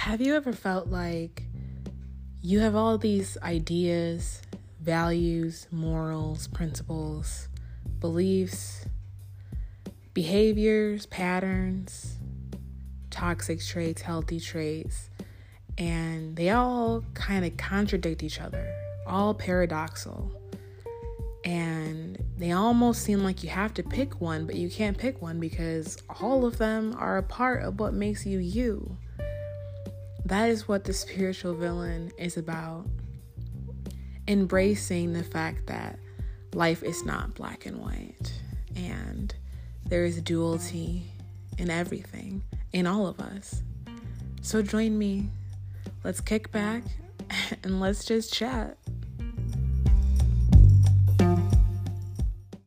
have you ever felt like you have all these ideas, values, morals, principles, beliefs, behaviors, patterns, toxic traits, healthy traits, and they all kind of contradict each other, all paradoxal. And they almost seem like you have to pick one, but you can't pick one because all of them are a part of what makes you you. That is what the spiritual villain is about. Embracing the fact that life is not black and white and there is duality in everything, in all of us. So join me. Let's kick back and let's just chat.